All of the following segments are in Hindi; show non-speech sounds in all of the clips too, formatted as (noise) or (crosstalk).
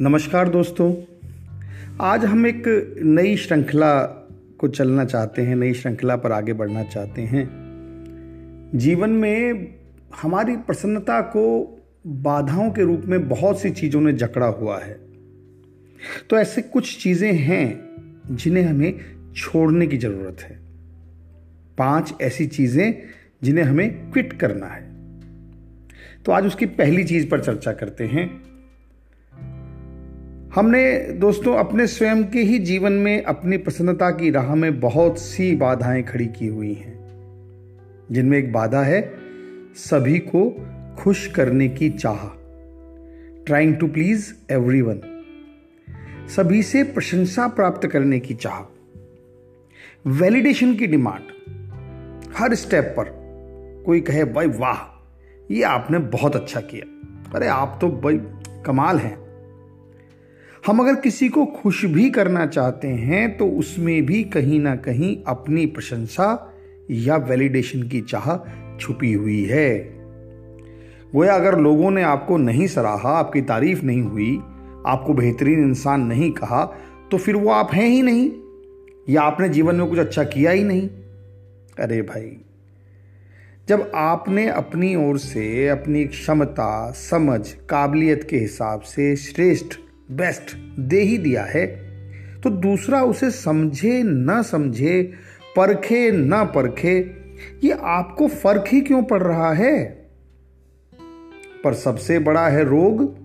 नमस्कार दोस्तों। आज हम एक नई श्रृंखला को चलना चाहते हैं, नई श्रृंखला पर आगे बढ़ना चाहते हैं। जीवन में हमारी प्रसन्नता को बाधाओं के रूप में बहुत सी चीज़ों ने जकड़ा हुआ है। तो ऐसे कुछ चीज़ें हैं जिन्हें हमें छोड़ने की ज़रूरत है। पाँच ऐसी चीज़ें जिन्हें हमें क्विट करना है। तो आज उसकी पहली चीज़ पर चर्चा करते हैं। हमने दोस्तों अपने स्वयं के ही जीवन में अपनी प्रसन्नता की राह में बहुत सी बाधाएँ खड़ी की हुई हैं, जिनमें एक बाधा है सभी को खुश करने की चाह। ट्राइंग टू प्लीज़ एवरीवन सभी से प्रशंसा प्राप्त करने की चाह। वैलिडेशन की डिमांड। हर स्टेप पर कोई कहे, भाई वाह, ये आपने बहुत अच्छा किया। अरे आप तो भाई कमाल हैं। हम अगर किसी को खुश भी करना चाहते हैं तो उसमें भी कहीं ना कहीं अपनी प्रशंसा या वैलिडेशन की चाह छुपी हुई है। गोया, अगर लोगों ने आपको नहीं सराहा, आपकी तारीफ़ नहीं हुई, आपको बेहतरीन इंसान नहीं कहा तो फिर वो आप हैं ही नहीं, या आपने जीवन में कुछ अच्छा किया ही नहीं। अरे भाई, जब आपने अपनी ओर से अपनी क्षमता, समझ, काबिलियत के हिसाब से श्रेष्ठ बेस्ट दे ही दिया है। तो दूसरा उसे समझे ना समझे, परखे ना परखे, ये आपको फ़र्क ही क्यों पड़ रहा है? पर सबसे बड़ा है रोग,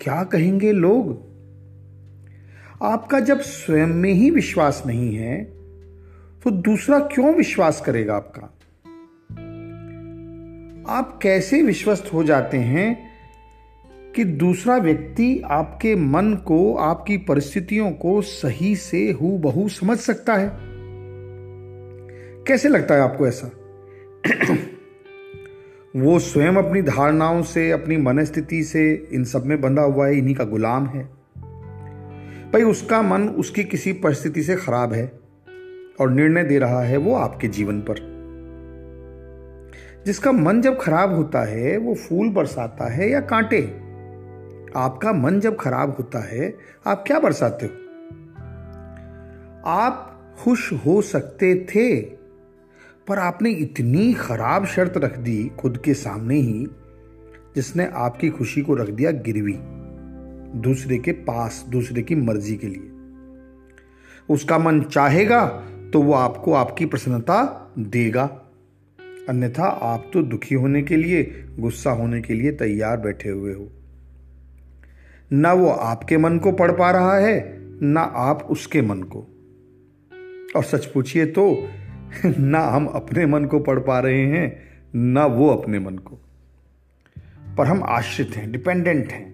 क्या कहेंगे लोग? आपका जब स्वयं में ही विश्वास नहीं है तो दूसरा क्यों विश्वास करेगा आपका? आप कैसे विश्वस्त हो जाते हैं कि दूसरा व्यक्ति आपके मन को, आपकी परिस्थितियों को सही से हु बहु समझ सकता है। कैसे लगता है आपको ऐसा? (clears throat) वो स्वयं अपनी धारणाओं से, अपनी मनस्थिति से इन सब में बंधा हुआ है, इन्हीं का गुलाम है। भाई, उसका मन उसकी किसी परिस्थिति से खराब है और निर्णय दे रहा है वो आपके जीवन पर। जिसका मन जब खराब होता है, वो फूल बरसाता है या कांटे आपका मन जब खराब होता है, आप क्या बरसाते हो? आप खुश हो सकते थे, पर आपने इतनी खराब शर्त रख दी खुद के सामने ही, जिसने आपकी खुशी को रख दिया गिरवी, दूसरे के पास, दूसरे की मर्ज़ी के लिए। उसका मन चाहेगा तो वो आपको आपकी प्रसन्नता देगा। अन्यथा आप तो दुखी होने के लिए, गुस्सा होने के लिए तैयार बैठे हुए हो। ना वो आपके मन को पढ़ पा रहा है, ना आप उसके मन को। और सच पूछिए तो ना हम अपने मन को पढ़ पा रहे हैं, ना वो अपने मन को। पर हम आश्रित हैं, डिपेंडेंट हैं।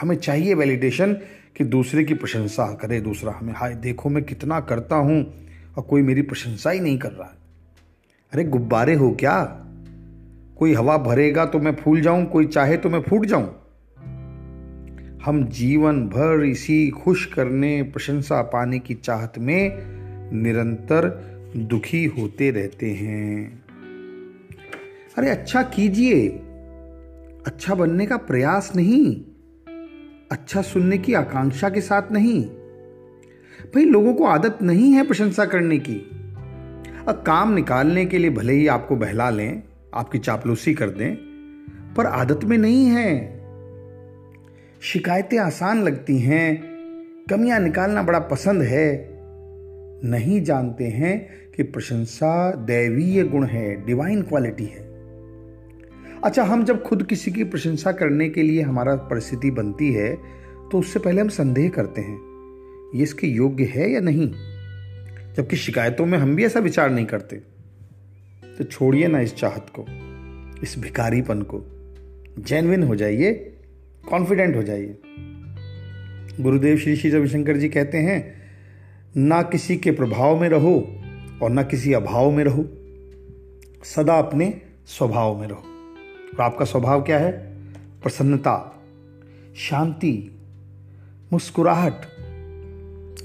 हमें चाहिए वैलिडेशन कि दूसरे की प्रशंसा करे, दूसरा हमें, हाय, देखो मैं कितना करता हूँ, और कोई मेरी प्रशंसा ही नहीं कर रहा। अरे, गुब्बारे हो क्या? कोई हवा भरेगा तो मैं फूल जाऊँ, कोई चाहे तो मैं फूट जाऊँ। हम जीवन भर इसी खुश करने, प्रशंसा पाने की चाहत में निरंतर दुखी होते रहते हैं। अरे अच्छा कीजिए। अच्छा बनने का प्रयास नहीं। अच्छा सुनने की आकांक्षा के साथ नहीं। भाई, लोगों को आदत नहीं है प्रशंसा करने की। अब काम निकालने के लिए भले ही आपको बहला लें, आपकी चापलूसी कर दें, पर आदत में नहीं है। शिकायतें आसान लगती हैं, कमियाँ निकालना बड़ा पसंद है। नहीं जानते हैं कि प्रशंसा दैवीय गुण है डिवाइन क्वालिटी है। अच्छा हम जब खुद किसी की प्रशंसा करने के लिए हमारा परिस्थिति बनती है तो उससे पहले हम संदेह करते हैं, ये इसके योग्य है या नहीं? जबकि शिकायतों में हम भी ऐसा विचार नहीं करते। तो छोड़िए ना इस चाहत को, इस भिकारीपन को। जेनविन हो जाइए कॉन्फिडेंट हो जाइए। गुरुदेव श्री श्री रविशंकर जी कहते हैं, ना किसी के प्रभाव में रहो और ना किसी अभाव में रहो। सदा अपने स्वभाव में रहो। और आपका स्वभाव क्या है? प्रसन्नता, शांति, मुस्कुराहट।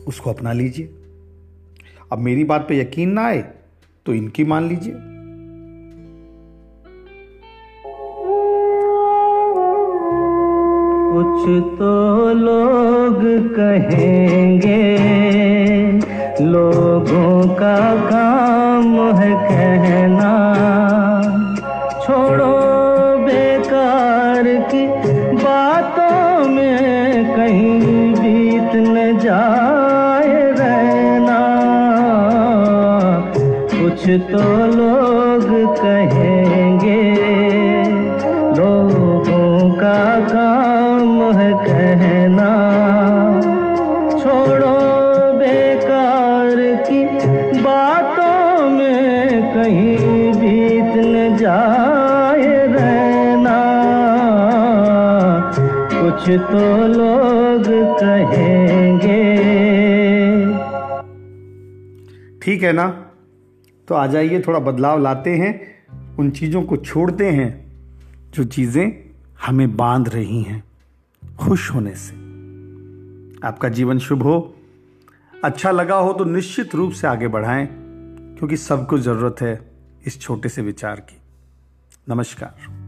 उसको अपना लीजिए। अब मेरी बात पे यकीन ना आए तो इनकी मान लीजिए। कुछ तो लोग कहेंगे, लोगों का काम है कहना। छोड़ो बेकार की बातों में कहीं बीत न जाए रहना। कुछ तो लोग है कहना। छोड़ो बेकार की बातों में कहीं बीत न जाए रहना। कुछ तो लोग कहेंगे। ठीक है ना? तो आ जाइए, थोड़ा बदलाव लाते हैं, उन चीज़ों को छोड़ते हैं, जो चीज़ें हमें बाँध रही हैं। खुश होने से। आपका जीवन शुभ हो। अच्छा लगा हो तो निश्चित रूप से आगे बढ़ाएँ, क्योंकि सबको ज़रूरत है इस छोटे से विचार की। नमस्कार।